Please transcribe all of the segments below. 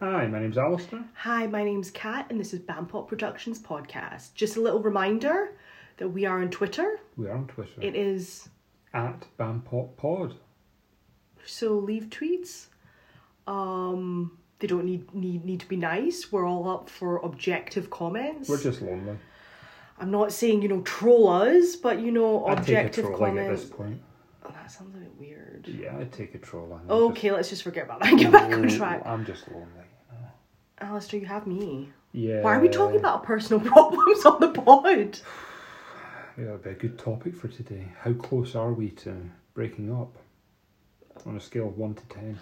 Hi, my name's Alistair. Hi, my name's Kat, and this is Bampop Productions podcast. Just a little reminder that we are on Twitter. We are on Twitter It is at Bampop Pod. so leave tweets. Um, they don't need need need to be nice. We're all up for objective comments. We're just lonely. I'm not saying you know troll us, but you know I'd take a objective trolling at comments. this point. Oh, that sounds a bit weird. Yeah, I'd take a troll. Okay, let's just forget about that. Get back on track. I'm just lonely. Alistair, you have me. Yeah. Why are we talking about personal problems on the pod? Yeah, that'd be a good topic for today. How close are we to breaking up? On a scale of 1 to 10.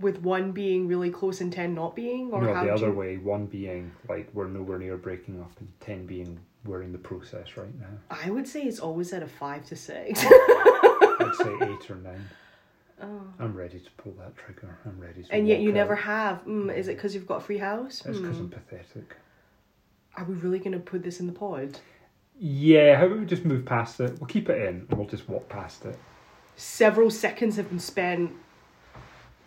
With one being really close and ten not being, or no, how the other you- way. 1 being like we're nowhere near breaking up, and 10 being we're in the process right now. I would say it's always at a five to six. I'd say 8 or 9. oh. I'm ready to pull that trigger. I'm ready to And yet you out. never have. Mm, is it because you've got a free house? It's because Mm. I'm pathetic. Are we really going to put this in the pod? Yeah, how about we just move past it? We'll keep it in and we'll just walk past it. Several seconds have been spent,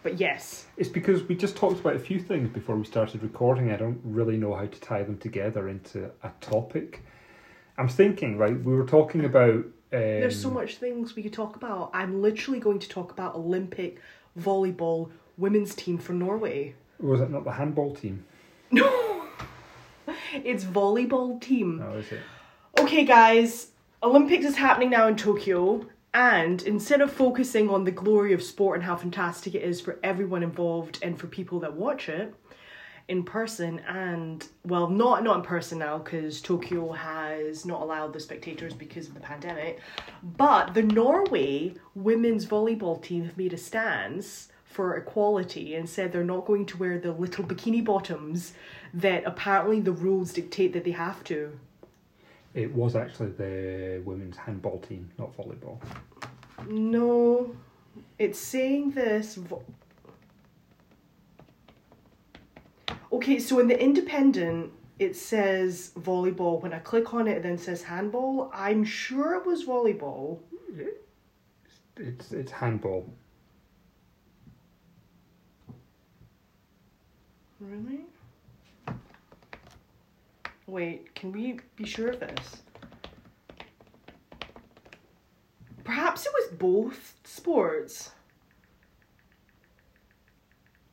but yes. It's because we just talked about a few things before we started recording. I don't really know how to tie them together into a topic. I'm thinking, right, we were talking about. Um, There's so much things we could talk about. I'm literally going to talk about Olympic volleyball women's team for Norway. Was it not the handball team? No, it's volleyball team. No, is it? Okay, guys, Olympics is happening now in Tokyo, and instead of focusing on the glory of sport and how fantastic it is for everyone involved and for people that watch it in person, and well, not not in person now because Tokyo has not allowed the spectators because of the pandemic, but the Norway women's volleyball team have made a stance for equality and said they're not going to wear the little bikini bottoms that apparently the rules dictate that they have to. It was actually the women's handball team, not volleyball. No, it's saying this. Okay, so in the Independent, it says volleyball. When I click on it, it then says handball. I'm sure it was volleyball. It's it's handball. Really? Wait, can we be sure of this? Perhaps it was both sports.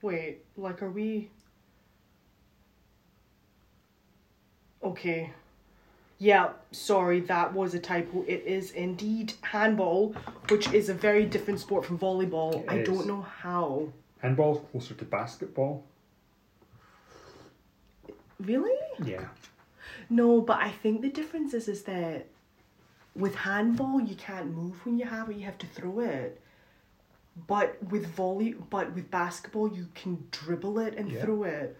Wait, like, are we. Okay. Yeah, sorry, that was a typo. It is indeed handball, which is a very different sport from volleyball. It I is. don't know how. Handball's closer to basketball. Really? Yeah. No, but I think the difference is is that with handball you can't move when you have it, you have to throw it. But with volley but with basketball you can dribble it and Yeah. throw it.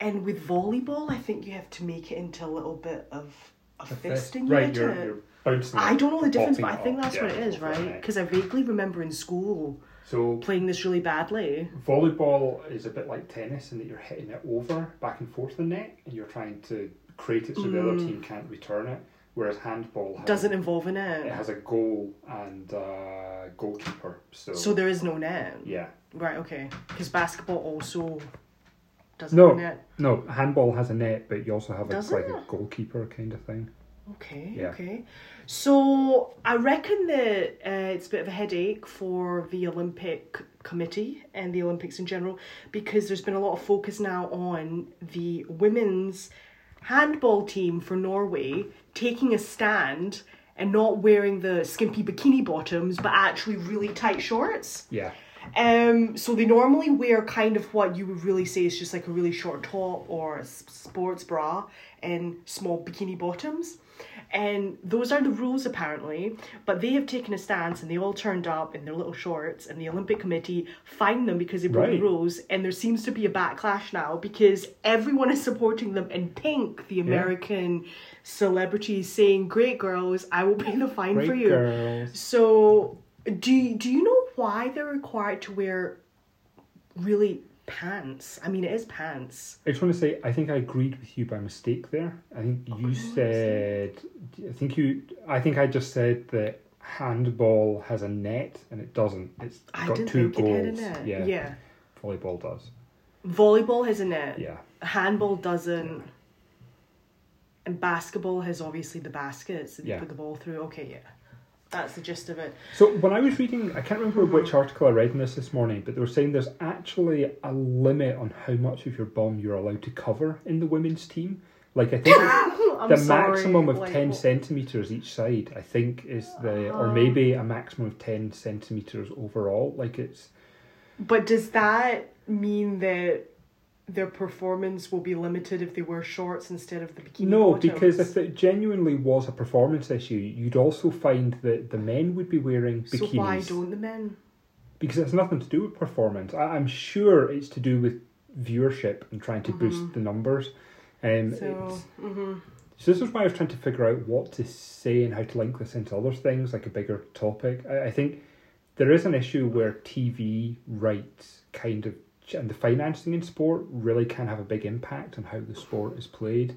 And with volleyball I think you have to make it into a little bit of a, fist and you right, you're, you're bouncing. I don't know the difference, but I think that's what it is, right? Because I vaguely remember in school So playing this really badly. volleyball is a bit like tennis in that you're hitting it over back and forth the net, and you're trying to create it so the other team can't return it. Whereas handball has Mm. Doesn't involve a net. it. has a goal and uh, goalkeeper. So, So there is no net. yeah, Right, okay. Because basketball also doesn't No. have a net. no, handball has a net, but you also have a, like a goalkeeper kind of thing. Okay, Yeah. okay. So I reckon that uh, it's a bit of a headache for the Olympic Committee and the Olympics in general because there's been a lot of focus now on the women's handball team for Norway taking a stand and not wearing the skimpy bikini bottoms but actually really tight shorts. Yeah, Um, so they normally wear kind of what you would really say is just like a really short top or a sports bra and small bikini bottoms. And those are the rules apparently, but they have taken a stance and they all turned up in their little shorts and the Olympic Committee fined them because they broke Right. the rules and there seems to be a backlash now because everyone is supporting them and Pink, the American celebrity, is saying, Great girls, I will pay the fine great for you. girls. So, do you, do you know why they're required to wear really pants? I mean, it is pants. I just want to say, I think I agreed with you by mistake there. I think oh, you said, I think you, I think I just said that handball has a net and it doesn't. It's I got two think it had a goals. net. Yeah, yeah. volleyball does. volleyball has a net. Yeah. Handball doesn't. And basketball has obviously the baskets and you put the ball through. Okay, yeah. That's the gist of it. So when I was reading, I can't remember which article I read in this this morning, but they were saying there's actually a limit on how much of your bomb you're allowed to cover in the women's team. Like I think the sorry, maximum of like, ten what- centimeters each side. I think is the, or Uh-huh. maybe a maximum of ten centimeters overall. Like it's But does that mean that their performance will be limited if they wear shorts instead of the bikini no, bottoms? because if it genuinely was a performance issue, you'd also find that the men would be wearing bikinis. so why don't the men? because it's nothing to do with performance. I, I'm sure it's to do with viewership and trying to boost the numbers. Um, So, it's- hmm so this is why I was trying to figure out what to say and how to link this into other things, like a bigger topic. I, I think there is an issue where TV rights kind of and the financing in sport really can have a big impact on how the sport is played.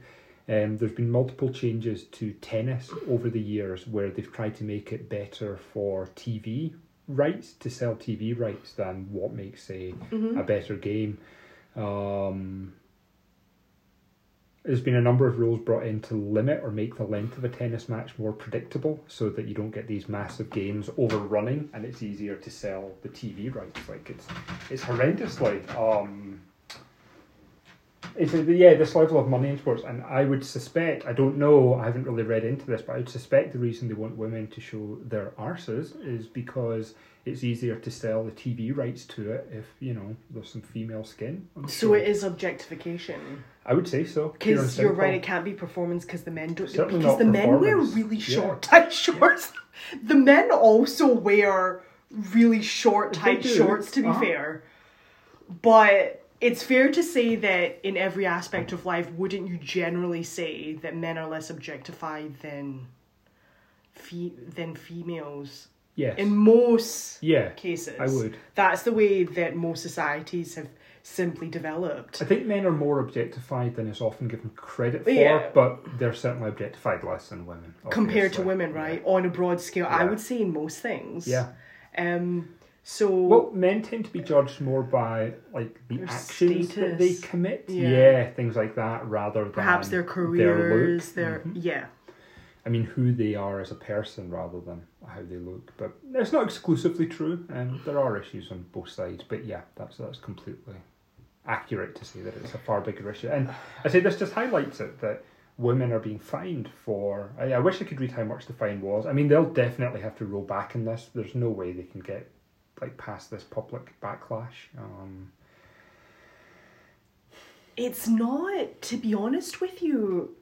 Um, there's been multiple changes to tennis over the years where they've tried to make it better for TV rights to sell TV rights than what makes say a better game. Um, there's been a number of rules brought in to limit or make the length of a tennis match more predictable so that you don't get these massive games overrunning and it's easier to sell the TV rights. Like it's it's horrendously um it's a, yeah, this level of money in sports and I would suspect I don't know, I haven't really read into this, but I would suspect the reason they want women to show their arses is because it's easier to sell the TV rights to it if, you know, there's some female skin. So show. it is objectification. I would say so. Because you're right, it can't be performance because the men don't. Certainly because the men wear really Yeah. short tight shorts. the men also wear really short tight shorts. To be Uh-huh. fair, but it's fair to say that in every aspect of life, wouldn't you generally say that men are less objectified than fe- than females Yes. in most yeah. cases? I would. That's the way that most societies have simply developed. I think men are more objectified than is often given credit for, Yeah. but they're certainly objectified less than women. compared to women, right? On a broad scale, I would say in most things. Yeah. Um. So Well, men tend to be judged more by like the Their actions that they commit. Yeah. Yeah. things like that, rather than perhaps their careers, their, Mhm. yeah. I mean, who they are as a person rather than how they look. But it's not exclusively true, and there are issues on both sides. But yeah, that's that's completely accurate to say that it's a far bigger issue. And I say this just highlights it that women are being fined for. I, I wish I could read how much the fine was. I mean, they'll definitely have to roll back in this. There's no way they can get like past this public backlash. Um, It's not, to be honest with you.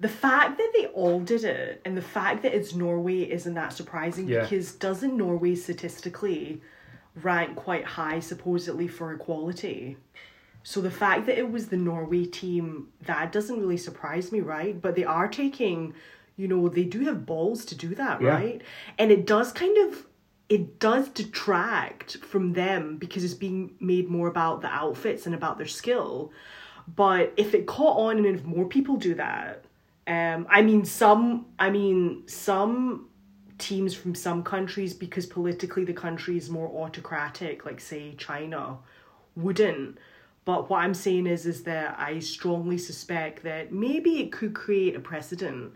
The fact that they all did it and the fact that it's Norway isn't that surprising Yeah. because doesn't Norway statistically rank quite high supposedly for equality? So the fact that it was the Norway team, that doesn't really surprise me, right? But they are taking, you know, they do have balls to do that, Yeah. right? And it does kind of it does detract from them because it's being made more about the outfits and about their skill. But if it caught on and if more people do that, um, I mean some I mean some teams from some countries because politically the country is more autocratic, like say China, wouldn't. But what I'm saying is is that I strongly suspect that maybe it could create a precedent.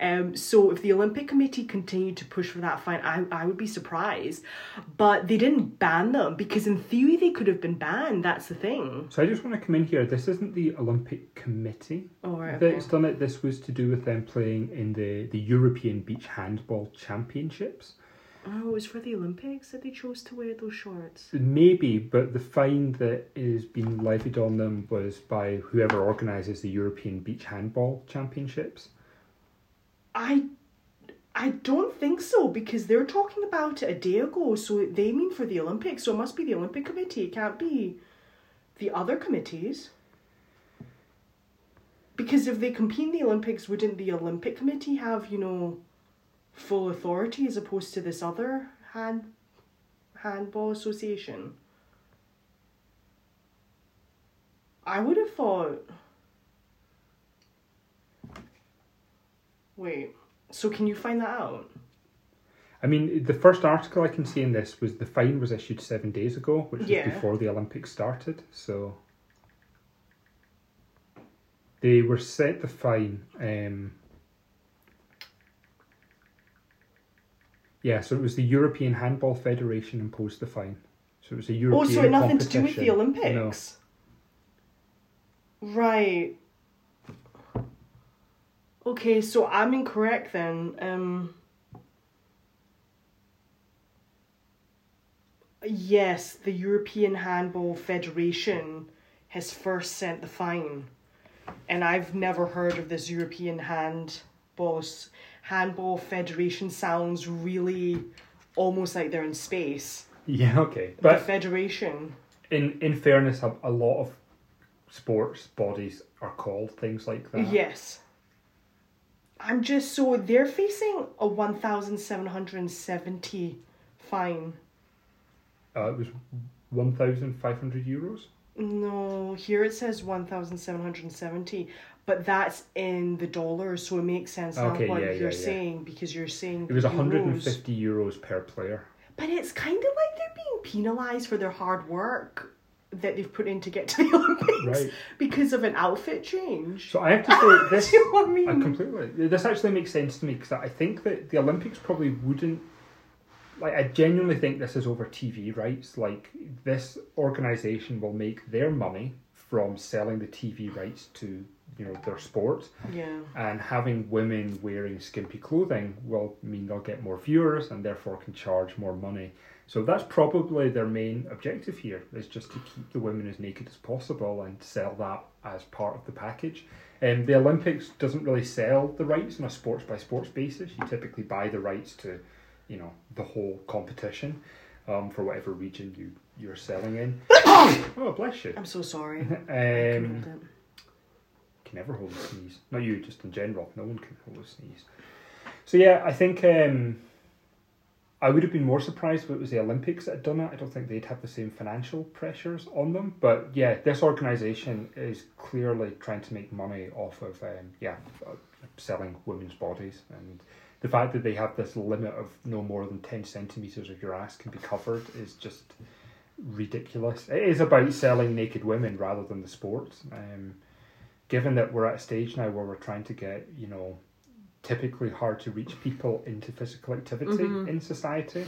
Um, so if the Olympic Committee continued to push for that fine, I, I would be surprised. But they didn't ban them because in theory they could have been banned. That's the thing. so I just want to come in here. This isn't the Olympic Committee. Oh, right, okay. that's done it. This was to do with them playing in the, the European Beach Handball Championships. Oh, it was for the Olympics that they chose to wear those shorts. Maybe, but the fine that is being levied on them was by whoever organises the European Beach Handball Championships. I I don't think so because they're talking about it a day ago. So they mean for the Olympics. So it must be the Olympic Committee. It can't be the other committees. Because if they compete in the Olympics, wouldn't the Olympic Committee have, you know, full authority as opposed to this other hand handball association? I would have thought Wait, so can you find that out? I mean, the first article I can see in this was the fine was issued seven days ago, which was Yeah. before the Olympics started. So they were set the fine. Um, yeah, so it was the European Handball Federation imposed the fine. So it was a European Oh, so it had nothing to do with the competition. Olympics. Right. Okay, so I'm incorrect then. Um Yes, the European Handball Federation has first sent the fine. And I've never heard of this European Handball Handball Federation sounds really almost like they're in space. Yeah, okay. the But Federation. in in fairness, a, a lot of sports bodies are called things like that. Yes. I'm just so they're facing a 1,770 fine. Uh, it was one thousand five hundred euros. No, here it says 1,770, but that's in the dollars, so it makes sense now Okay, what yeah, you're yeah, yeah. saying because you're saying It was euros. 150 euros per player. But it's kind of like they're being penalized for their hard work that they've put in to get to the Olympics Right. because of an outfit change. So I have to say this. You know what I I mean? completely. This actually makes sense to me because I think that the Olympics probably wouldn't. Like I genuinely think this is over TV rights. Like this organization will make their money from selling the TV rights to you know their sport, yeah. and having women wearing skimpy clothing will mean they'll get more viewers and therefore can charge more money. So that's probably their main objective here is just to keep the women as naked as possible and sell that as part of the package. Um, the Olympics doesn't really sell the rights on a sports by sports basis. You typically buy the rights to, you know, the whole competition, um, for whatever region you you're selling in. oh, bless you. I'm so sorry. Um, it. can never hold a sneeze. Not you, just in general. No one can hold a sneeze. So yeah, I think um, I would have been more surprised if it was the Olympics that had done it. I don't think they'd have the same financial pressures on them. But yeah, this organisation is clearly trying to make money off of um, yeah selling women's bodies and. The fact that they have this limit of no more than 10 centimetres of your ass can be covered is just ridiculous. It is about selling naked women rather than the sport. Um, given that we're at a stage now where we're trying to get, you know, typically hard to reach people into physical activity Mhm. in society,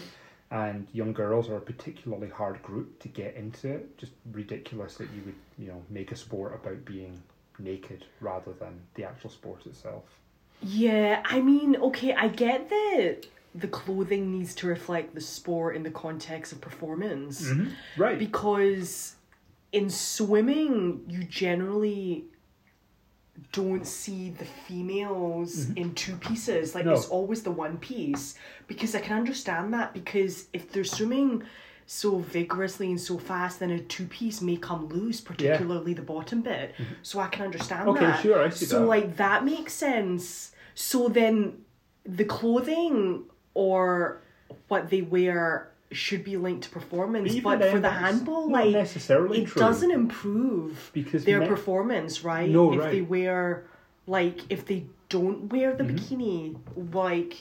and young girls are a particularly hard group to get into. Just ridiculous that you would, you know, make a sport about being naked rather than the actual sport itself. Yeah, I mean, okay, I get that the clothing needs to reflect the sport in the context of performance. Right. Because in swimming, you generally don't see the females in two pieces. Like, Mm-hmm. No. it's always the one piece. Because I can understand that, because if they're swimming so vigorously and so fast, then a two piece may come loose, particularly the bottom bit. So I can understand Mm-hmm. Okay, that. sure, I see so, that. like, that makes sense. So then the clothing or what they wear should be linked to performance, Even but then, for the handball, like necessarily it true. doesn't improve Because their performance, right? No, if right. they wear like if they don't wear the bikini, like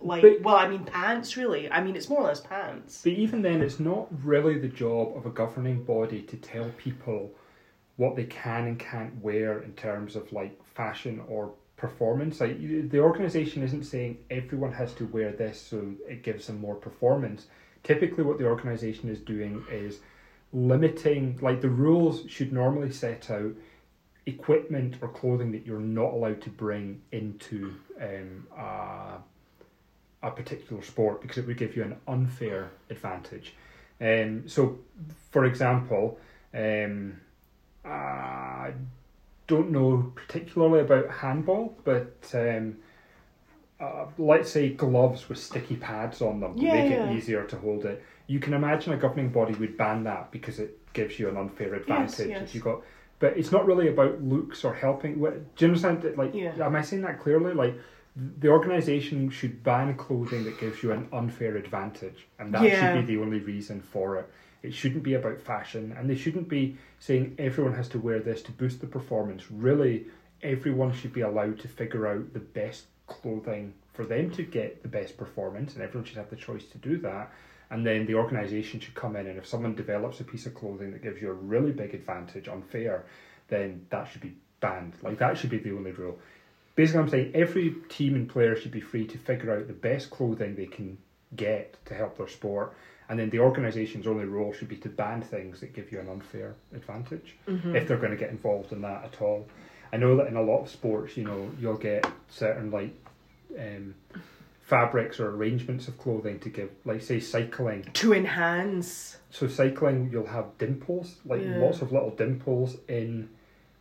like Mm-hmm. But- well, I mean pants, really. I mean it's more or less pants. But even then, it's not really the job of a governing body to tell people what they can and can't wear in terms of like fashion or performance. Like the organization isn't saying everyone has to wear this so it gives them more performance. Typically, what the organization is doing is limiting. Like the rules should normally set out equipment or clothing that you're not allowed to bring into um, a, a particular sport because it would give you an unfair advantage. Um, so, for example, um, I don't know particularly about handball, but um, uh, let's say gloves with sticky pads on them Yeah, make yeah. it easier to hold it. You can imagine a governing body would ban that because it gives you an unfair advantage yes. if you got. But it's not really about looks or helping. What, do you understand? That, like, Yeah. am I saying that clearly? Like, the organisation should ban clothing that gives you an unfair advantage, and that should be the only reason for it. It shouldn't be about fashion, and they shouldn't be saying everyone has to wear this to boost the performance. Really, everyone should be allowed to figure out the best clothing for them to get the best performance, and everyone should have the choice to do that. And then the organisation should come in, and if someone develops a piece of clothing that gives you a really big advantage, unfair, then that should be banned. Like that should be the only rule. Basically, I'm saying every team and player should be free to figure out the best clothing they can get to help their sport, and then the organisation's only role should be to ban things that give you an unfair advantage Mm-hmm. if they're going to get involved in that at all. I know that in a lot of sports, you know, you'll get certain like um, fabrics or arrangements of clothing to give, like say cycling. To enhance. So cycling, you'll have dimples, like Yeah. lots of little dimples in.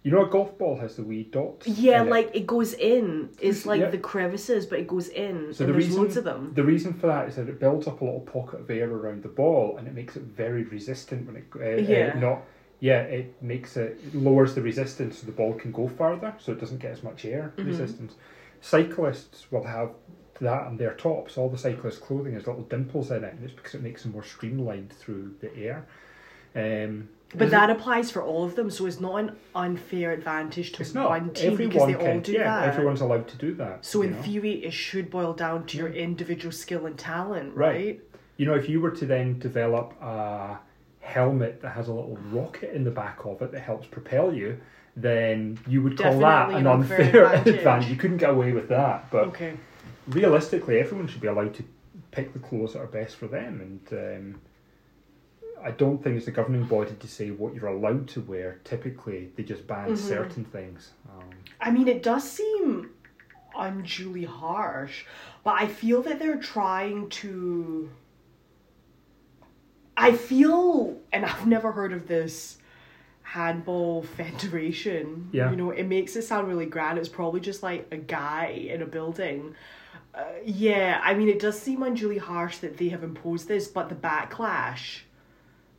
You know, a golf ball has the wee dots. Yeah, in it? like it goes in. It's like Yeah. the crevices, but it goes in. So and the there's reason loads of them. the reason for that is that it builds up a little pocket of air around the ball, and it makes it very resistant when it uh, Yeah. uh, not yeah it makes it, it lowers the resistance so the ball can go further, so it doesn't get as much air Mhm. resistance. Cyclists will have that on their tops. All the cyclist clothing has little dimples in it, and it's because it makes them more streamlined through the air. Um, But that applies for all of them, so it's not an unfair advantage to it's not one team because everyone they all can. do yeah, that. everyone's allowed to do that. So in know? theory, it should boil down to your individual skill and talent, Right. right? you know, if you were to then develop a helmet that has a little rocket in the back of it that helps propel you, then you would call Definitely that an unfair advantage. advantage. You couldn't get away with that. But Okay. realistically, everyone should be allowed to pick the clothes that are best for them. And um, I don't think it's the governing body to say what you're allowed to wear. Typically, they just ban Mhm. certain things. Um, I mean, it does seem unduly harsh, but I feel that they're trying to. I feel, and I've never heard of this handball federation. Yeah. You know, it makes it sound really grand. It's probably just like a guy in a building. Uh, yeah, I mean, it does seem unduly harsh that they have imposed this, but the backlash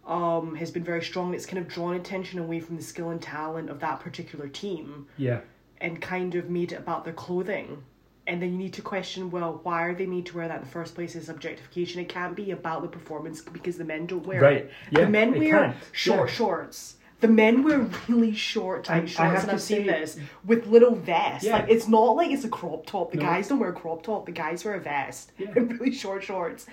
um, has been very strong. It's kind of drawn attention away from the skill and talent of that particular team yeah, and kind of made it about their clothing. And then you need to question, well, why are they need to wear that in the first place? Is objectification? It can't be about the performance because the men don't wear Right. it. Yeah, the men wear can't. short Yeah. shorts. The men wear really short I- I tight shorts, have and to I've seen this with little vests. Yeah. Like it's not like it's a crop top. The No. guys don't wear a crop top. The guys wear a vest Yeah. and really short shorts.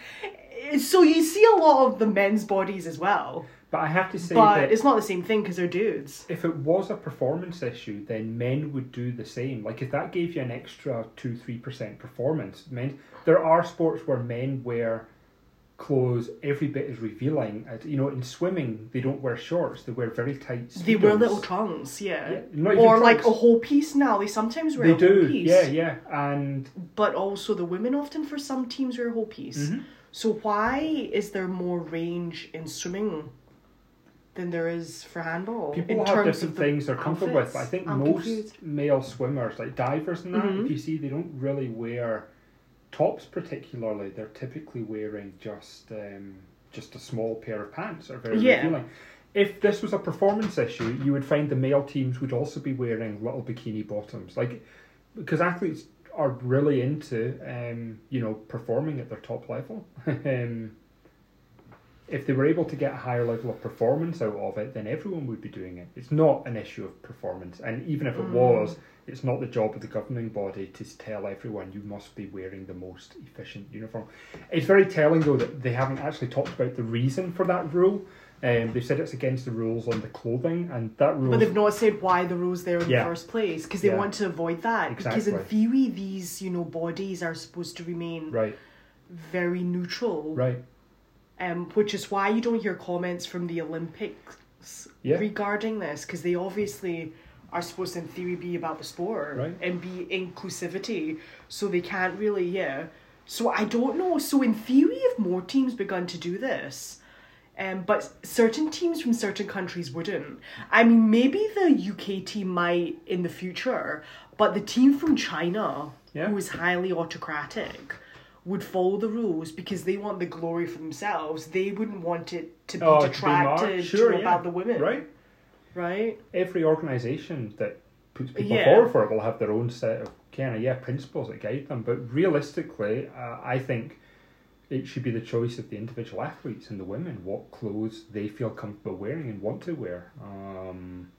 Eh, so you see a lot of the men's bodies as well, but I have to say but that it's not the same thing because they're dudes. if it was a performance issue, then men would do the same. Like if that gave you an extra two, three percent performance, men. There are sports where men wear clothes every bit as revealing. As you know, in swimming, they don't wear shorts; they wear very tight. They wear speedos. little trunks, yeah. Yeah, not even or like a trunks. whole piece now. They sometimes wear They a whole do, piece. yeah, yeah, and But also the women often for some teams wear a whole piece. Mhm. So why is there more range in swimming than there is for handball? people in have different things they're comfortable with. But I think I'm most confused. male swimmers, like divers and that, Mhm. if you see, they don't really wear tops particularly. They're typically wearing just um, just a small pair of pants are very Yeah. revealing. If this was a performance issue, you would find the male teams would also be wearing little bikini bottoms, like because athletes are really into um, you know performing at their top level. um, if they were able to get a higher level of performance out of it, then everyone would be doing it. It's not an issue of performance, and even if it Mm. was, it's not the job of the governing body to tell everyone you must be wearing the most efficient uniform. It's very telling though that they haven't actually talked about the reason for that rule. Um, they've said it's against the rules on the clothing, and that rule. But they've not said why the rule's there in Yeah. the first place because they Yeah. want to avoid that. Exactly. Because in theory, these you know bodies are supposed to remain Right, very neutral. right. Um, which is why you don't hear comments from the Olympics Yeah. regarding this, because they obviously are supposed to, in theory, be about the sport Right. and be inclusivity. So they can't really, yeah. So I don't know. So in theory, if more teams begun to do this, um, but certain teams from certain countries wouldn't. I mean, maybe the UK team might in the future, but the team from China, Yeah. who is highly autocratic, would follow the rules because they want the glory for themselves. They wouldn't want it to be Oh, to be detracted? Sure, to yeah. about the women, Right. Right? Every organisation that puts people Yeah. forward for it will have their own set of kind of yeah principles that guide them. But realistically, uh, I think it should be the choice of the individual athletes and the women what clothes they feel comfortable wearing and want to wear. Um,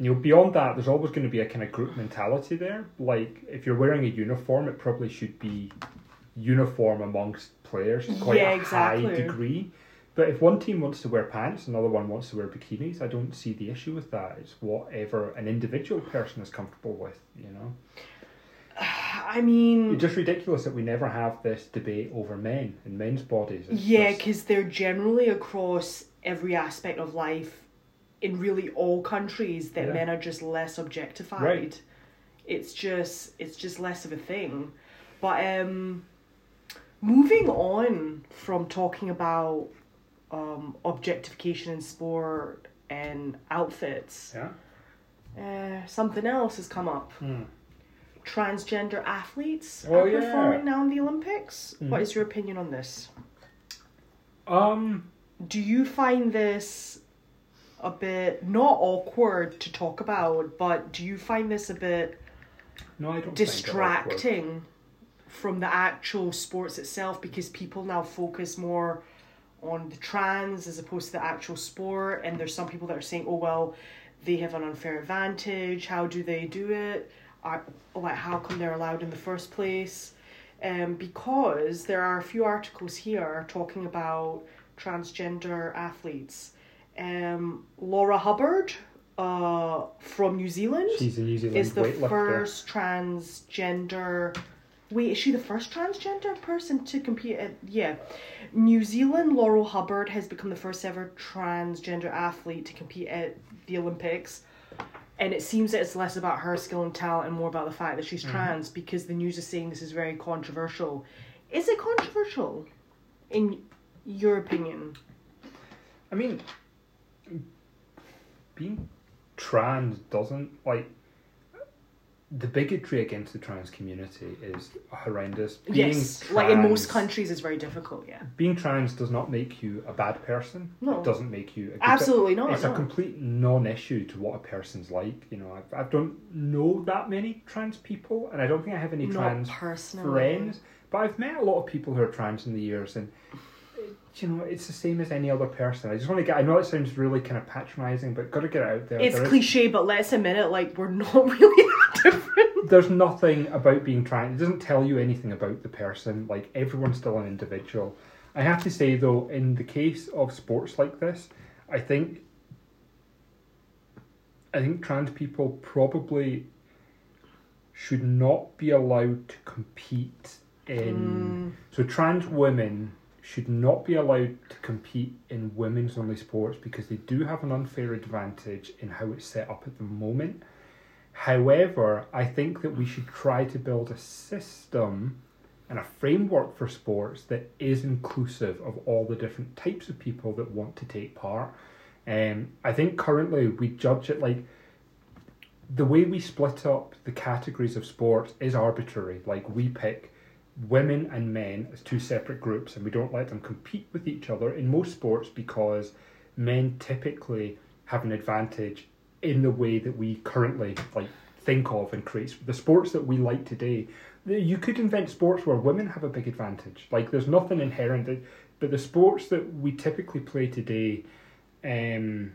you know, beyond that, there's always going to be a kind of group mentality there. Like if you're wearing a uniform, it probably should be uniform amongst players to quite Yeah, a exactly. high degree. But if one team wants to wear pants, another one wants to wear bikinis, I don't see the issue with that. It's whatever an individual person is comfortable with, you know. I mean, It's just ridiculous that we never have this debate over men and men's bodies. It's Yeah, just- because they're generally across every aspect of life in really all countries that Yeah. men are just less objectified. Right. It's just it's just less of a thing. But um moving on from talking about um objectification in sport and outfits, yeah. uh, something else has come up. Hmm. Transgender athletes Oh, are yeah. performing now in the Olympics. What Mhm. is your opinion on this? Um. do you find this a bit not awkward to talk about, but do you find this a bit No, I don't. find it awkward. distracting from the actual sports itself because people now focus more on the trans as opposed to the actual sport and there's some people that are saying oh well they have an unfair advantage how do they do it are, like how come they're allowed in the first place um, because there are a few articles here talking about transgender athletes um, Laura Hubbard uh, from New Zealand She's a New Zealand is the first transgender. Wait, is she the first transgender person to compete at? Yeah. New Zealand Laurel Hubbard has become the first ever transgender athlete to compete at the Olympics. And it seems that it's less about her skill and talent and more about the fact that she's Mm-hmm. trans because the news is saying this is very controversial. Is it controversial? In your opinion? I mean, being trans doesn't like the bigotry against the trans community is horrendous. Being yes. Like in most countries, is very difficult, yeah. being trans does not make you a bad person. No. It doesn't make you a good Absolutely not. It's no. a complete non-issue to what a person's like. You know, I, I don't know that many trans people, and I don't think I have any Not trans personally. friends. But I've met a lot of people who are trans in the years, and you know, it's the same as any other person. I just want to get. I know it sounds really kind of patronising, but got to get it out there. It's There is- cliche, but let's admit it. Like we're not really different. there's nothing about being trans. It doesn't tell you anything about the person. Like everyone's still an individual. I have to say though, in the case of sports like this, I think I think trans people probably should not be allowed to compete in mm. so trans women should not be allowed to compete in women's only sports because they do have an unfair advantage in how it's set up at the moment. However, I think that we should try to build a system and a framework for sports that is inclusive of all the different types of people that want to take part. Um, I think currently we judge it like the way we split up the categories of sports is arbitrary. Like we pick women and men as two separate groups and we don't let them compete with each other in most sports because men typically have an advantage in the way that we currently like think of and create the sports that we like today. You could invent sports where women have a big advantage. Like there's nothing inherent but the sports that we typically play today um,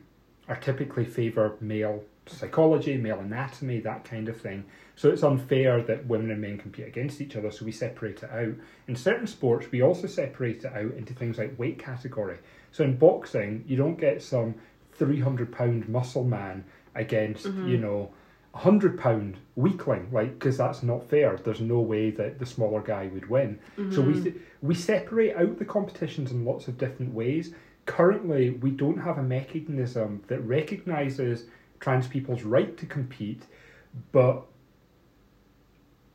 are typically favour male psychology, male anatomy, that kind of thing. So it's unfair that women and men compete against each other, so we separate it out. In certain sports, we also separate it out into things like weight category. So in boxing, you don't get some 300 pound muscle man against, mm-hmm. you know, a 100 pound weakling, like, because that's not fair. There's no way that the smaller guy would win. So we, mm-hmm. we separate out the competitions in lots of different ways. Currently, we don't have a mechanism that recognises trans people's right to compete, but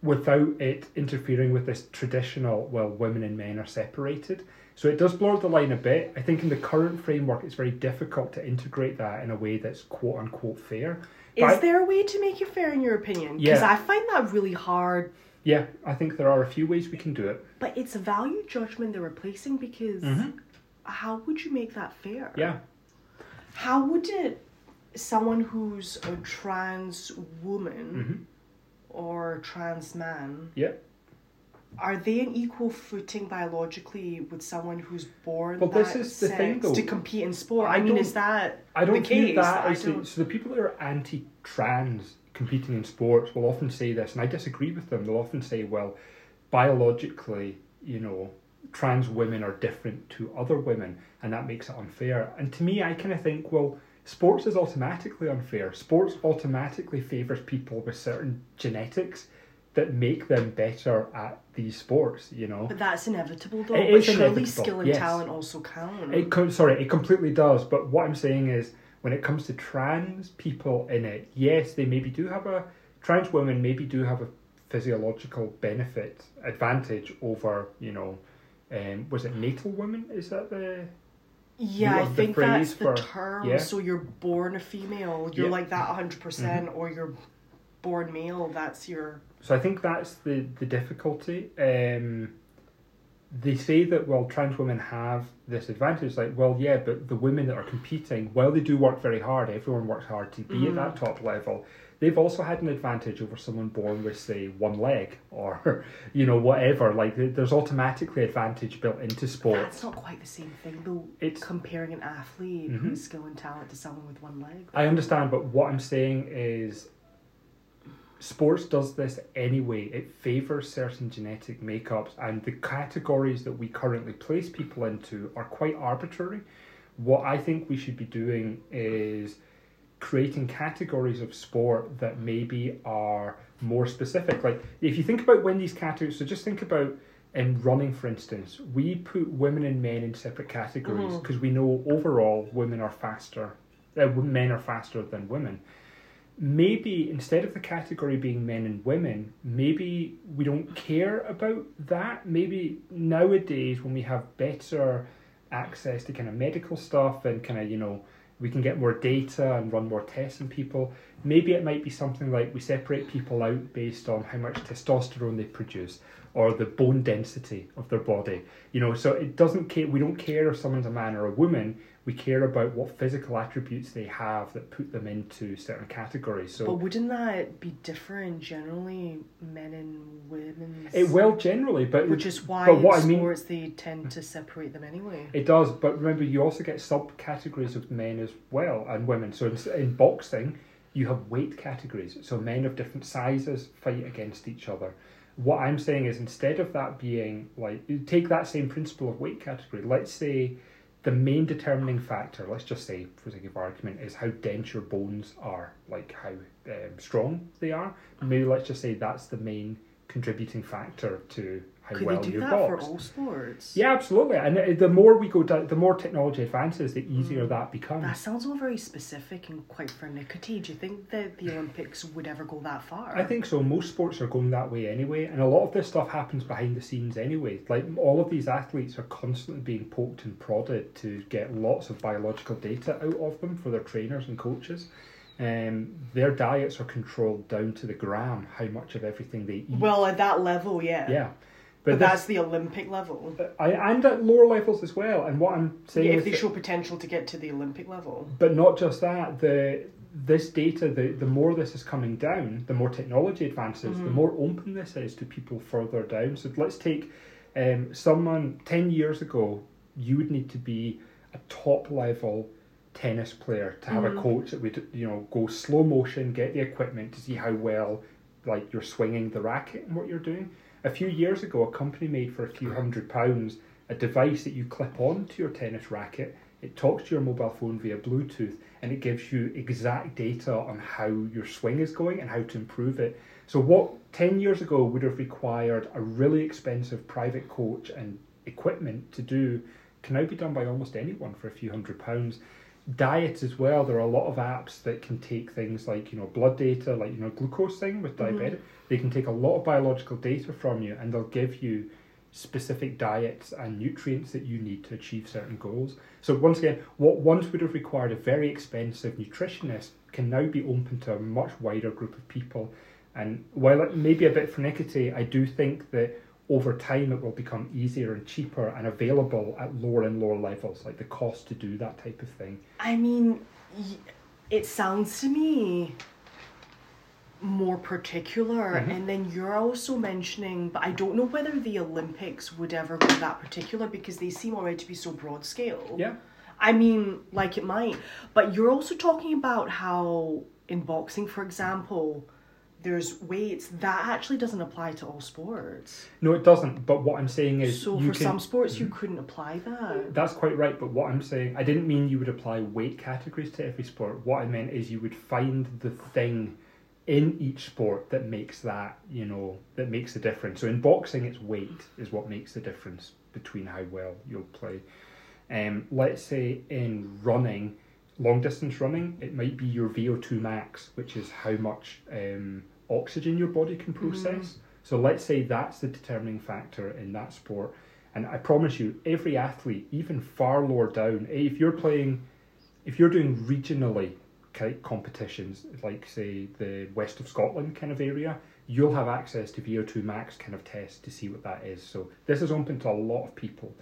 without it interfering with this traditional, well, women and men are separated. So it does blur the line a bit. I think in the current framework, it's very difficult to integrate that in a way that's quote unquote fair. Is But I- there a way to make it fair in your opinion? Because Yeah. I find that really hard. Yeah, I think there are a few ways we can do it. But it's a value judgment they're replacing because Mhm. how would you make that fair? Yeah. How would it someone who's a trans woman hmm or trans man Yeah. are they an equal footing biologically with someone who's born Well, that this is the sex thing, though. to compete in sport? I I, mean, is that I don't the case? that I the, so the people that are anti-trans competing in sports will often say this, and I disagree with them. They'll often say, "Well, biologically, you know, trans women are different to other women, and that makes it unfair." And to me, I kind of think, well, sports is automatically unfair. Sports automatically favors people with certain genetics that make them better at these sports. You know, But that's inevitable, though. It but is surely inevitable, skill and yes. talent also count. It sorry, it completely does. But what I'm saying is, when it comes to trans people in it, yes, they maybe do have a trans women maybe do have a physiological benefit advantage over you know, um, was it natal women? Is that the yeah, the- I the think that's phrase the for- term. yeah. So you're born a female, you're Yeah. like that 100%, percent Mm-hmm. or you're born male, that's your. So I think that's the the difficulty. Um, they say that well, trans women have this advantage. Like, well, yeah, but the women that are competing, while they do work very hard, everyone works hard to be at that top level. They've also had an advantage over someone born with, say, one leg or, you know, whatever. Like, there's automatically advantage built into sport. That's not quite the same thing, though. It's- comparing an athlete Mhm. who's skill and talent to someone with one leg. I understand, but what I'm saying is sports does this anyway. It favors certain genetic makeups, and the categories that we currently place people into are quite arbitrary. What I think we should be doing is creating categories of sport that maybe are more specific. Like if you think about when these categories, so just think about in running, for instance, we put women and men in separate categories because we know overall women are faster, uh, men are faster than women. Maybe instead of the category being men and women, maybe we don't care about that. Maybe nowadays, when we have better access to kind of medical stuff and kind of, you know, we can get more data and run more tests on people. Maybe it might be something like we separate people out based on how much testosterone they produce or the bone density of their body. You know, so it doesn't care. We don't care if someone's a man or a woman. We care about what physical attributes they have that put them into certain categories. So But wouldn't that be different generally, men and women? it will generally, but Which is why but what in I mean- sports they tend to separate them anyway. It does, but remember, you also get subcategories of men as well and women. So in, in boxing, you have weight categories. So men of different sizes fight against each other. What I'm saying is, instead of that being like, take that same principle of weight category. Let's say the main determining factor, let's just say, for sake of argument, is how dense your bones are, like how um, strong they are. Maybe let's just say that's the main contributing factor to how Could well they do you that box. for all sports? Yeah, absolutely. And the more we go down, the more technology advances, the easier that becomes. That sounds all very specific and quite finicky. Do you think that the Olympics would ever go that far? I think so. Most sports are going that way anyway, and a lot of this stuff happens behind the scenes anyway. Like all of these athletes are constantly being poked and prodded to get lots of biological data out of them for their trainers and coaches. Um, their diets are controlled down to the gram, how much of everything they eat. Well, at that level, yeah. yeah, But, but, that's the Olympic level. I, and at lower levels as well. And what I'm saying Yeah, is if they that- show potential to get to the Olympic level. But not just that, the this data, the, the more this is coming down, the more technology advances, the more open this is to people further down. So let's take um, someone 10 years ago, you would need to be a top level tennis player to have a coach that would, you know, go slow motion, get the equipment to see how well like you're swinging the racket and what you're doing. A few years ago, a company made for a few hundred pounds a device that you clip on to your tennis racket. It talks to your mobile phone via Bluetooth and it gives you exact data on how your swing is going and how to improve it. So, what 10 years ago would have required a really expensive private coach and equipment to do can now be done by almost anyone for a few hundred pounds. Diet as well, there are a lot of apps that can take things like, you know, blood data, like, you know, glucose thing with mm-hmm. diabetic. They can take a lot of biological data from you and they'll give you specific diets and nutrients that you need to achieve certain goals. So once again, what once would have required a very expensive nutritionist can now be open to a much wider group of people. And while it may be a bit finicky, I do think that over time it will become easier and cheaper and available at lower and lower levels, like the cost to do that type of thing. I mean, it sounds to me more particular Mhm. and then you're also mentioning but i don't know whether the olympics would ever go that particular because they seem already to be so broad scale Yeah. i mean like it might but you're also talking about how in boxing for example there's weights that actually doesn't apply to all sports No, it doesn't. But what I'm saying is, so for can, some sports you couldn't apply that That's quite right, but what I'm saying, I didn't mean you would apply weight categories to every sport. What I meant is you would find the thing in each sport that makes that, you know, that makes the difference. So in boxing, it's weight is what makes the difference between how well you'll play. Um, let's say in running, long distance running, it might be your VO2 max, which is how much um, oxygen your body can process. So let's say that's the determining factor in that sport. And I promise you, every athlete, even far lower down, if you're playing, if you're doing regionally competitions, like say the west of Scotland kind of area, you'll have access to VO2 max kind of test to see what that is. So this is open to a lot of people.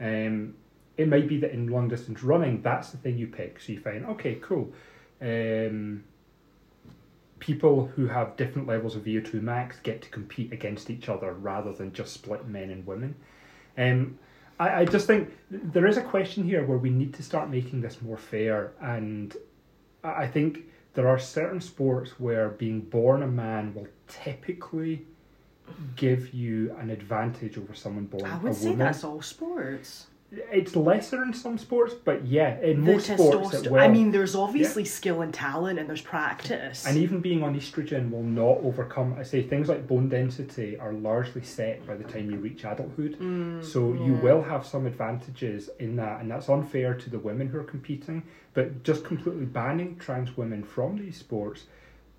Um, it might be that in long distance running, that's the thing you pick. So you find, okay, cool. Um, people who have different levels of VO2 max get to compete against each other rather than just split men and women. Um, I, I just think th- there is a question here where we need to start making this more fair, and I I think there are certain sports where being born a man will typically give you an advantage over someone born i a would say woman. that's all sports It's lesser in some sports, but yeah, in the most sports it will. i mean there's obviously skill and talent and there's practice And even being on estrogen will not overcome. I say things like bone density are largely set by the time you reach adulthood. Mm, so you will have some advantages in that, and that's unfair to the women who are competing. But just completely banning trans women from these sports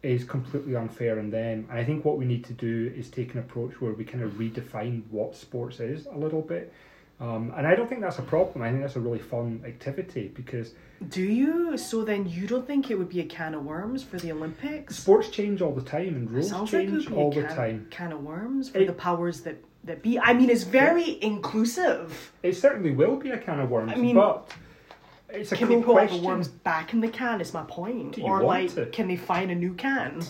is completely unfair in them. And I think what we need to do is take an approach where we kind of redefine what sports is a little bit. Um, and I don't think that's a problem. I think that's a really fun activity because Do you? So then you don't think it would be a can of worms for the Olympics? sports change all the time and rules like it change be all a the can, time. can of worms for It- the powers that, that be. I mean, it's very inclusive. It certainly will be a can of worms, I mean, but it's a Can cool they put all the worms back in the can? Is my point. Do you or want like, to? can they find a new can?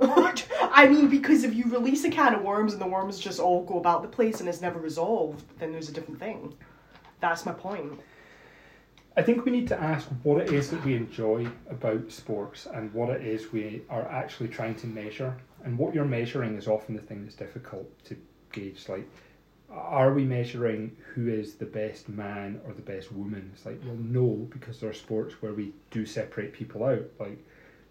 I mean, because if you release a can of worms and the worms just all go about the place and it's never resolved, then there's a different thing. That's my point. I think we need to ask what it is that we enjoy about sports and what it is we are actually trying to measure. And what you're measuring is often the thing that's difficult to gauge. Like, are we measuring who is the best man or the best woman? It's like, well, no, because there are sports where we do separate people out. Like,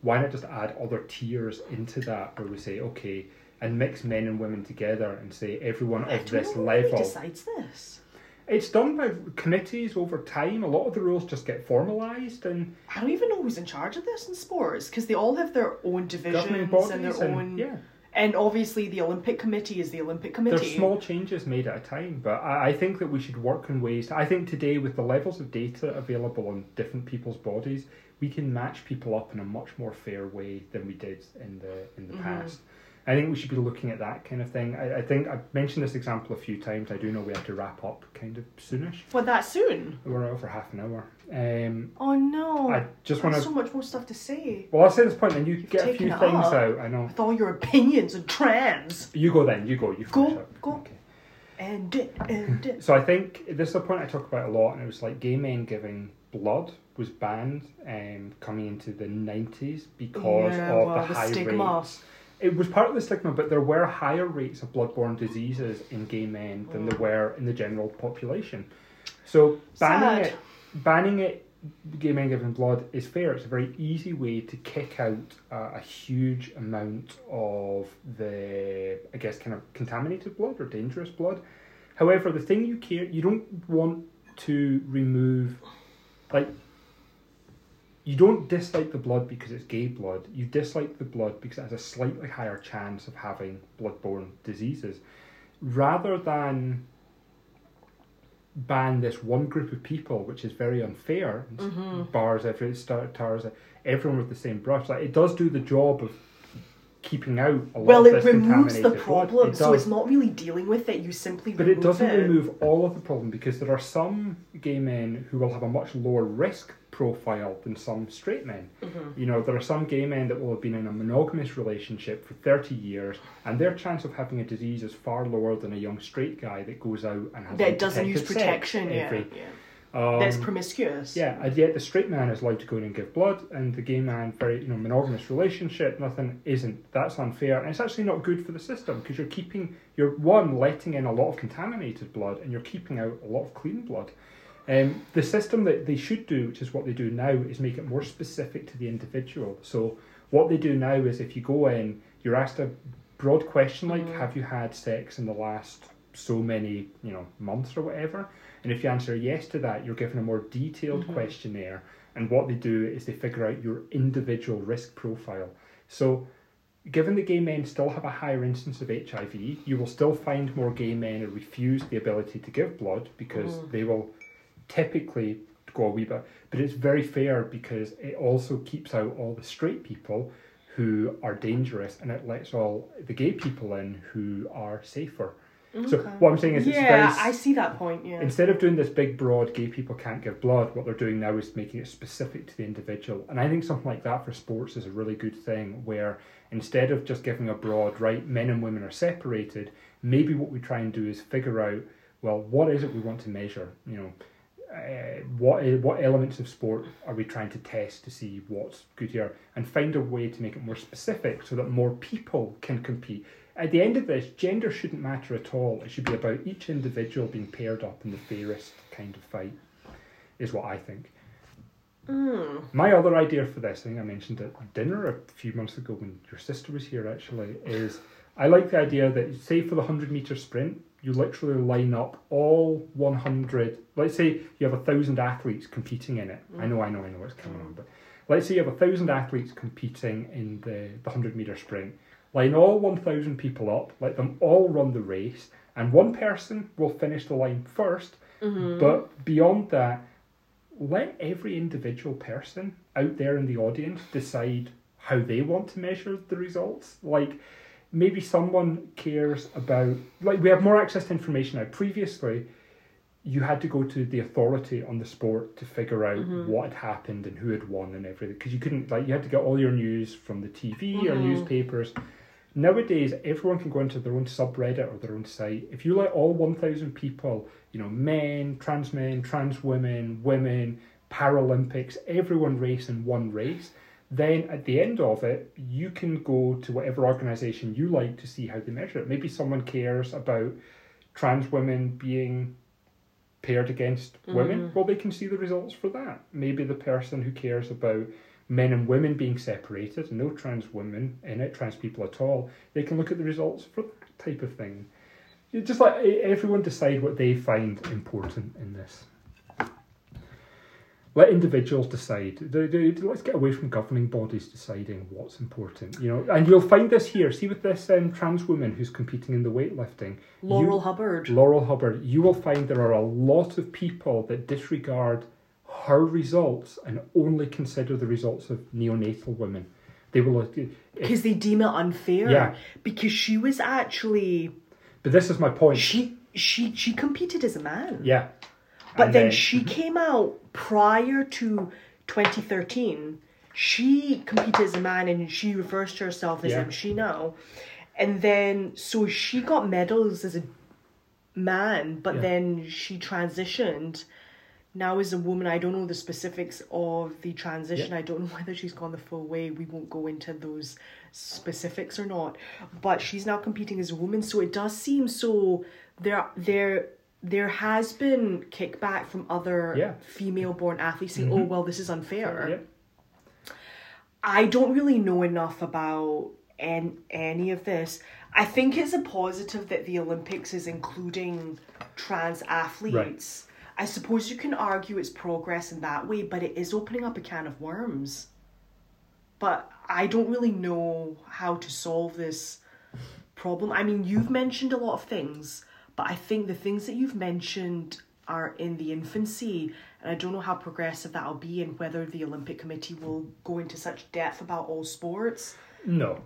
why not just add other tiers into that where we say, okay, and mix men and women together and say everyone I of this level. decides this. It's done by committees over time. A lot of the rules just get formalised and I don't even know who's in charge of this in sports because they all have their own divisions bodies and their and, own. yeah. And obviously, the Olympic Committee is the Olympic Committee. There's small changes made at a time, but I, I think that we should work in ways. I think today, with the levels of data available on different people's bodies, we can match people up in a much more fair way than we did in the in the Mhm. past. I think we should be looking at that kind of thing. I, I think I've mentioned this example a few times. I do know we have to wrap up kind of soonish. What that soon? We're out for half an hour. Um, Oh no! I just want to. so much more stuff to say. Well, I'll say this point, and you get a few things up. out. I know. With all your opinions and trends. You go then. You go. You Go, up. go. Okay. And it, and it. So I think this is a point I talk about a lot, and it was like gay men giving blood was banned um, coming into the nineties because Yeah, of well, the the high stigma. rates. It was part of the stigma, but there were higher rates of bloodborne diseases in gay men than there were in the general population. So banning Sad. it, banning it, gay men giving blood is fair. It's a very easy way to kick out uh, a huge amount of the, I guess, kind of contaminated blood or dangerous blood. However, the thing you care, you don't want to remove, like, you don't dislike the blood because it's gay blood. You dislike the blood because it has a slightly higher chance of having bloodborne diseases. Rather than ban this one group of people, which is very unfair, and Mhm. bars every everyone with the same brush. Like it does do the job of keeping out a lot Well, of it removes the problem, It so it's not really dealing with it. You simply But remove it doesn't it. remove all of the problem because there are some gay men who will have a much lower risk profile than some straight men. Mm-hmm. You know, there are some gay men that will have been in a monogamous relationship for 30 years and their chance of having a disease is far lower than a young straight guy that goes out and has that doesn't use protection. Yeah, yeah. Um, That's promiscuous. yeah, and yet the straight man is allowed to go in and give blood, and the gay man, very you know, monogamous relationship, nothing isn't. That's unfair, and it's actually not good for the system because you're keeping, you're one letting in a lot of contaminated blood, and you're keeping out a lot of clean blood. Um, the system that they should do, which is what they do now, is make it more specific to the individual. So what they do now is if you go in, you're asked a broad question like, Mm. "Have you had sex in the last so many you know months or whatever?" And if you answer yes to that, you're given a more detailed Mhm. questionnaire. And what they do is they figure out your individual risk profile. So, given that gay men still have a higher instance of HIV, you will still find more gay men who refuse the ability to give blood because Mm. they will typically go a wee bit. But it's very fair because it also keeps out all the straight people who are dangerous and it lets all the gay people in who are safer. So what I'm saying is, it's yeah, very I see that point. Yeah. Instead of doing this big, broad, gay people can't give blood, what they're doing now is making it specific to the individual. And I think something like that for sports is a really good thing, where instead of just giving a broad, right, men and women are separated, maybe what we try and do is figure out, well, what is it we want to measure? You know, uh, what what elements of sport are we trying to test to see what's good here, and find a way to make it more specific so that more people can compete. At the end of this, gender shouldn't matter at all. It should be about each individual being paired up in the fairest kind of fight, is what I think. Mm. My other idea for this, I think I mentioned at dinner a few months ago when your sister was here actually, is I like the idea that, say, for the 100 metre sprint, you literally line up all 100. Let's say you have a thousand athletes competing in it. I know, I know, I know what's coming on, but let's say you have a thousand athletes competing in the, the 100 metre sprint. Line all 1,000 people up, let them all run the race, and one person will finish the line 1st Mm-hmm. But beyond that, let every individual person out there in the audience decide how they want to measure the results. Like maybe someone cares about like we have more access to information now. Previously, you had to go to the authority on the sport to figure out Mhm. what had happened and who had won and everything because you couldn't like you had to get all your news from the TV or Mhm. newspapers. Nowadays, everyone can go into their own subreddit or their own site. If you let all 1,000 people, you know, men, trans men, trans women, women, Paralympics, everyone race in one race, then at the end of it, you can go to whatever organisation you like to see how they measure it. Maybe someone cares about trans women being paired against women. Mhm. Well, they can see the results for that. Maybe the person who cares about men and women being separated, no trans women in it, trans people at all, they can look at the results for that type of thing. Just let e- everyone decide what they find important in this. Let individuals decide. Let's get away from governing bodies deciding what's important. You know, and you'll find this here. See with this um, trans woman who's competing in the weightlifting. Laurel You- Hubbard. Laurel Hubbard, you will find there are a lot of people that disregard her results and only consider the results of neonatal women. They will, Because eh, they deem it unfair. Yeah. Because she was actually but this is my point. she she she competed as a man. Yeah, But And then she came out prior to 2013. She competed as a man and she reversed herself as Yeah. she now. And then, so she got medals as a man, but Yeah. then she transitioned. Now, as a woman, I don't know the specifics of the transition. Yeah. I don't know whether she's gone the full way. We won't go into those specifics or not. But she's now competing as a woman, so it does seem so. There, there, there has been kickback from other Yeah. female-born athletes saying, "Oh, mm-hmm. well, this is unfair." yeah. I don't really know enough about an, any of this. I think it's a positive that the Olympics is including trans athletes. I suppose you can argue it's progress in that way, but it is opening up a can of worms. But I don't really know how to solve this problem. I mean, you've mentioned a lot of things, but I think the things that you've mentioned are in the infancy, and I don't know how progressive that'll be, and whether the Olympic Committee will go into such depth about all sports. No,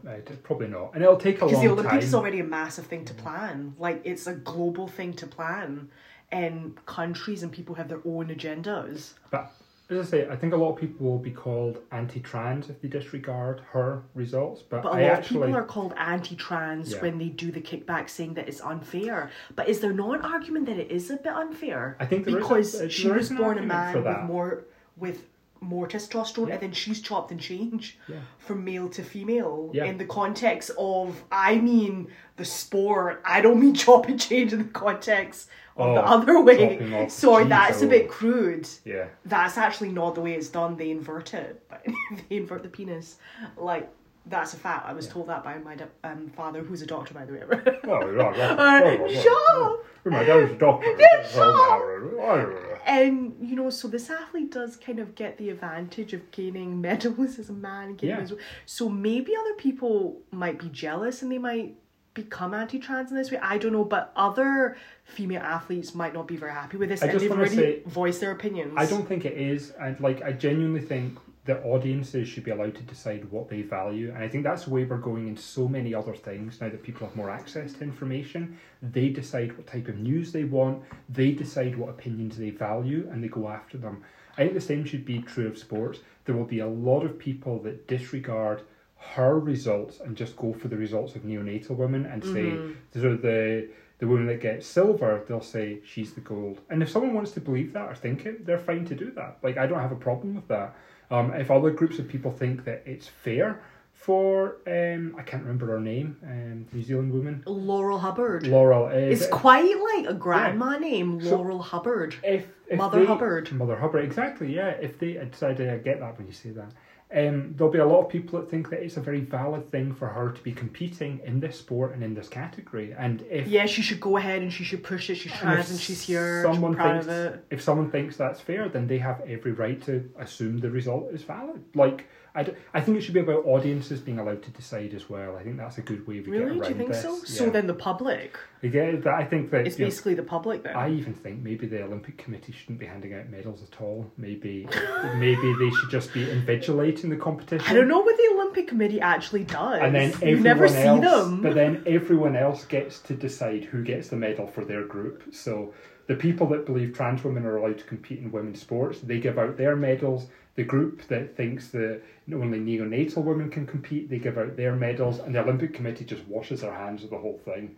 probably not. And it'll take a long time. Because the Olympics time. is already a massive thing to plan. Like it's a global thing to plan, and countries and people have their own agendas. But as I say, I think a lot of people will be called anti-trans if they disregard her results. But, But a I lot actually, of people are called anti-trans Yeah. when they do the kickback, saying that it's unfair. But is there not an argument that it is a bit unfair? I think there is a- because there she is was born a man with more with more testosterone, Yeah. and then she's chopped and changed Yeah. from male to female Yeah. in the context of I mean the sport. I don't mean chop and change in the context of the Oh, other way. Sorry, Jeez, that's a oh. bit crude yeah, that's actually not the way it's done. They invert it, but they invert the penis. Like that's a fact. I was told that by my um, father, who's a doctor, by the way. oh, right, right, right, right, shut right. up. My dad's a doctor. sure and you know, so this athlete does kind of get the advantage of gaining medals as a man. Yeah. so maybe other people might be jealous and they might become anti-trans in this way. I don't know, but other female athletes might not be very happy with this, I and they've already say- voiced their opinions. I don't think it is, and like I genuinely think that audiences should be allowed to decide what they value, and I think that's the way we're going in so many other things now that people have more access to information. They decide what type of news they want, they decide what opinions they value, and they go after them. I think the same should be true of sports. There will be a lot of people that disregard her results and just go for the results of neonatal women and say mm-hmm. so the the woman that gets silver, they'll say she's the gold. And if someone wants to believe that or think it, they're fine to do that. Like I don't have a problem with that. Um, if other groups of people think that it's fair for um, I can't remember her name, um, New Zealand woman, Laurel Hubbard. Laurel. Is It's quite like a grandma name, So- Laurel Hubbard. if, if Mother they- Hubbard. Mother Hubbard, exactly. Yeah, if they I decided I get that when you say that. Um, there'll be a lot of people that think that it's a very valid thing for her to be competing in this sport and in this category. And if Yeah, she should go ahead and she should push it. She's And trans and she's here. Someone proud thinks, of it. If someone thinks that's fair, then they have every right to assume the result is valid. Like, I, d- I think it should be about audiences being allowed to decide as well. I think that's a good way we get Really? around Do you think this. so? Yeah. So then the public. yeah, that, I think that It's you know, basically the public then. I even think maybe the Olympic Committee shouldn't be handing out medals at all. Maybe maybe they should just be invigilating the competition. I don't know what the Olympic Committee actually does. And then you never see else, them. but then everyone else gets to decide who gets the medal for their group. So the people that believe trans women are allowed to compete in women's sports, they give out their medals. The group that thinks that only neonatal women can compete, they give out their medals, and the Olympic Committee just washes their hands of the whole thing.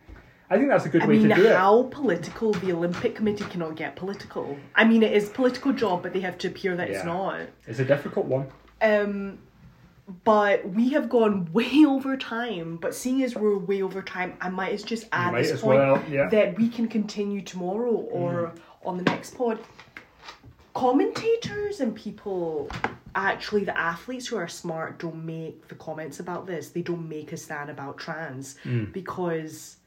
I think that's a good I way mean, to do it. how political the Olympic Committee cannot get political. I mean, it is a political job, but they have to appear that it's not. It's a difficult one. Um, but we have gone way over time. But seeing as we're way over time, I might as just add this as point well, yeah. Mm. that we can continue tomorrow or on the next pod. Commentators and people, actually, the athletes who are smart don't make the comments about this. They don't make a stand about trans Mm. because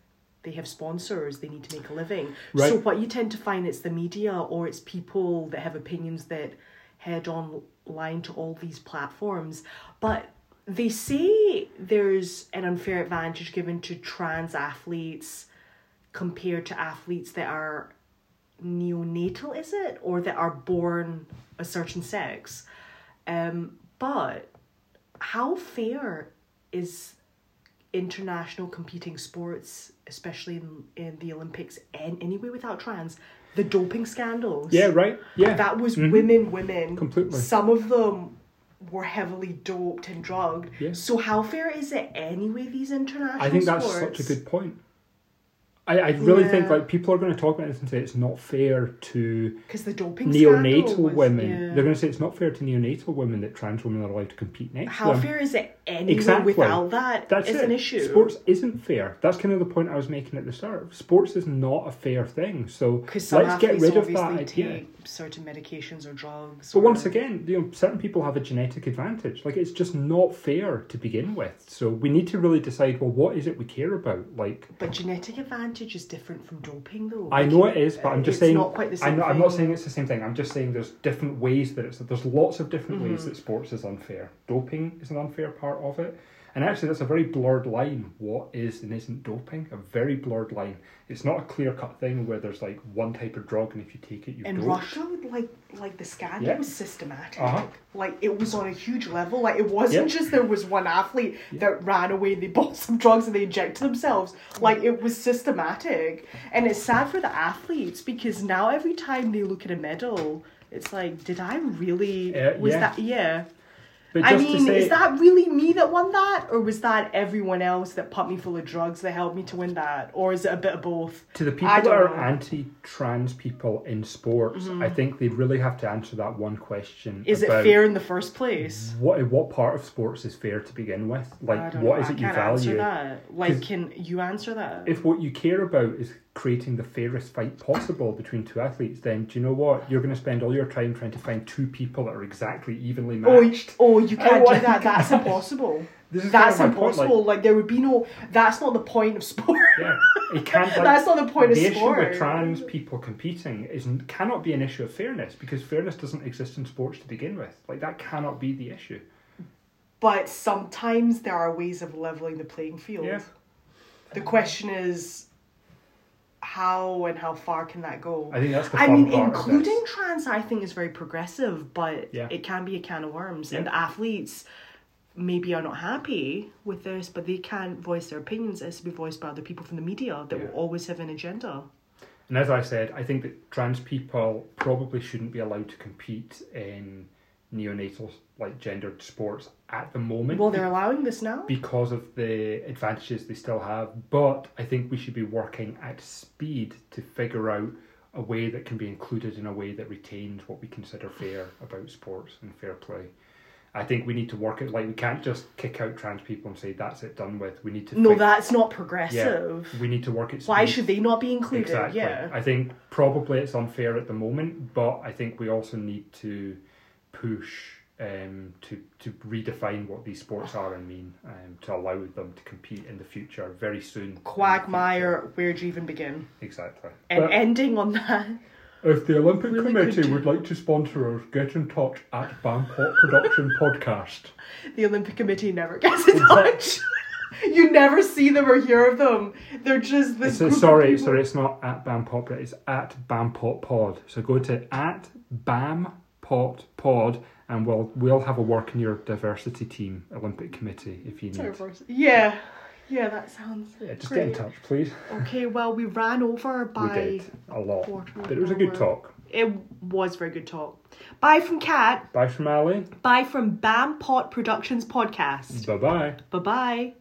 they have sponsors. They need to make a living. Right. So what you tend to find it's the media or it's people that have opinions that head on line to all these platforms. But they say there's an unfair advantage given to trans athletes compared to athletes that are neonatal, is it? Or that are born a certain sex. Um, but how fair is international competing sports, especially in, in the Olympics and anyway without trans, the doping scandals? Yeah, right. Yeah. That was Mhm. women, women. Completely. Some of them were heavily doped and drugged. Yeah. So how fair is it anyway, these international I think that's sports? such a good point. I, I really think like people are going to talk about this and say it's not fair to Because the doping neonatal was- women. yeah. They're going to say it's not fair to neonatal women that trans women are allowed to compete next How to them. fair is it anyway Exactly. without that? That's it's it. an issue. Sports isn't fair. That's kind of the point I was making at the start. Sports is not a fair thing. So let's get rid of that idea. certain medications or drugs. But or- once again, you know, certain people have a genetic advantage. Like it's just not fair to begin with. So we need to really decide. Well, what is it we care about? Like But genetic advantage advantage is different from doping, though. I know it is, but I'm just It's saying. not quite the I'm same not, I'm not thing. saying it's the same thing. I'm just saying there's different ways that it's. There's lots of different Mm-hmm. ways that sports is unfair. Doping is an unfair part of it, and actually that's a very blurred line. What is and isn't doping? A very blurred line. It's not a clear cut thing where there's like one type of drug, and if you take it, you In doped. Russia, like like the scandal Yeah. was systematic. Uh-huh. Like it was on a huge level. Like it wasn't just there was one athlete that ran away, they bought some drugs and they injected themselves. Like it was systematic. And it's sad for the athletes because now every time they look at a medal, it's like, did I really Uh, was yeah. that yeah. I mean, say, is that really me that won that? Or was that everyone else that pumped me full of drugs that helped me to win that? Or is it a bit of both? to the people that are know. Mm-hmm. anti-trans people in sports, I think they really have to answer that one question: Is it fair in the first place? What what part of sports is fair to begin with? Like, what know. is it you value? that. Like, can you answer that? If what you care about is creating the fairest fight possible between two athletes, then do you know what? You're going to spend all your time trying to find two people that are exactly evenly Oh, matched. oh, you can't do that. That's impossible. This is That's kind of point, impossible. Like, there would be no. That's not the point of sport. Yeah, it can't. Like, That's not the point of the issue sport. with trans people competing is cannot be an issue of fairness because fairness doesn't exist in sports to begin with. Like that cannot be the issue. But sometimes there are ways of leveling the playing field. Yeah. The question is, how and how far can that go? I think that's the I mean, including trans, I think is very progressive, but Yeah. it can be a can of worms. Yeah. And the athletes maybe are not happy with this, but they can't voice their opinions. It has to be voiced by other people from the media that Yeah. will always have an agenda. And as I said, I think that trans people probably shouldn't be allowed to compete in neonatal, like gendered sports at the moment. Well, they're allowing this now. because of the advantages they still have. But I think we should be working at speed to figure out a way that can be included in a way that retains what we consider fair about sports and fair play. I think we need to work it like we can't just kick out trans people and say that's it done with. We need to No, that's not yeah, progressive. we need to work it. Why should they not be included? Exactly. Yeah. I think probably it's unfair at the moment, but I think we also need to push um, to to redefine what these sports are and mean um, to allow them to compete in the future very soon. Quagmire, where'd you even begin? Exactly. And But ending on that. if the Olympic really Committee good- would like to sponsor us, get in touch at Bampot Production Podcast. The Olympic Committee never gets in touch. you never see them or hear of them. They're just this. It's, group sorry, people- sorry, it's not at Bampot, but it's at Bampot Pod. So go to at Bampot Pod, and we'll we'll have a work in your diversity team, Olympic Committee, if you need. Yeah, yeah, that sounds. Yeah, just get in touch, please. Okay, well, we ran over by. we did a lot, but it was a good talk. It was very good talk. Bye from Kat. Bye from Ali. Bye from Bampot Productions podcast. Bye bye. Bye bye.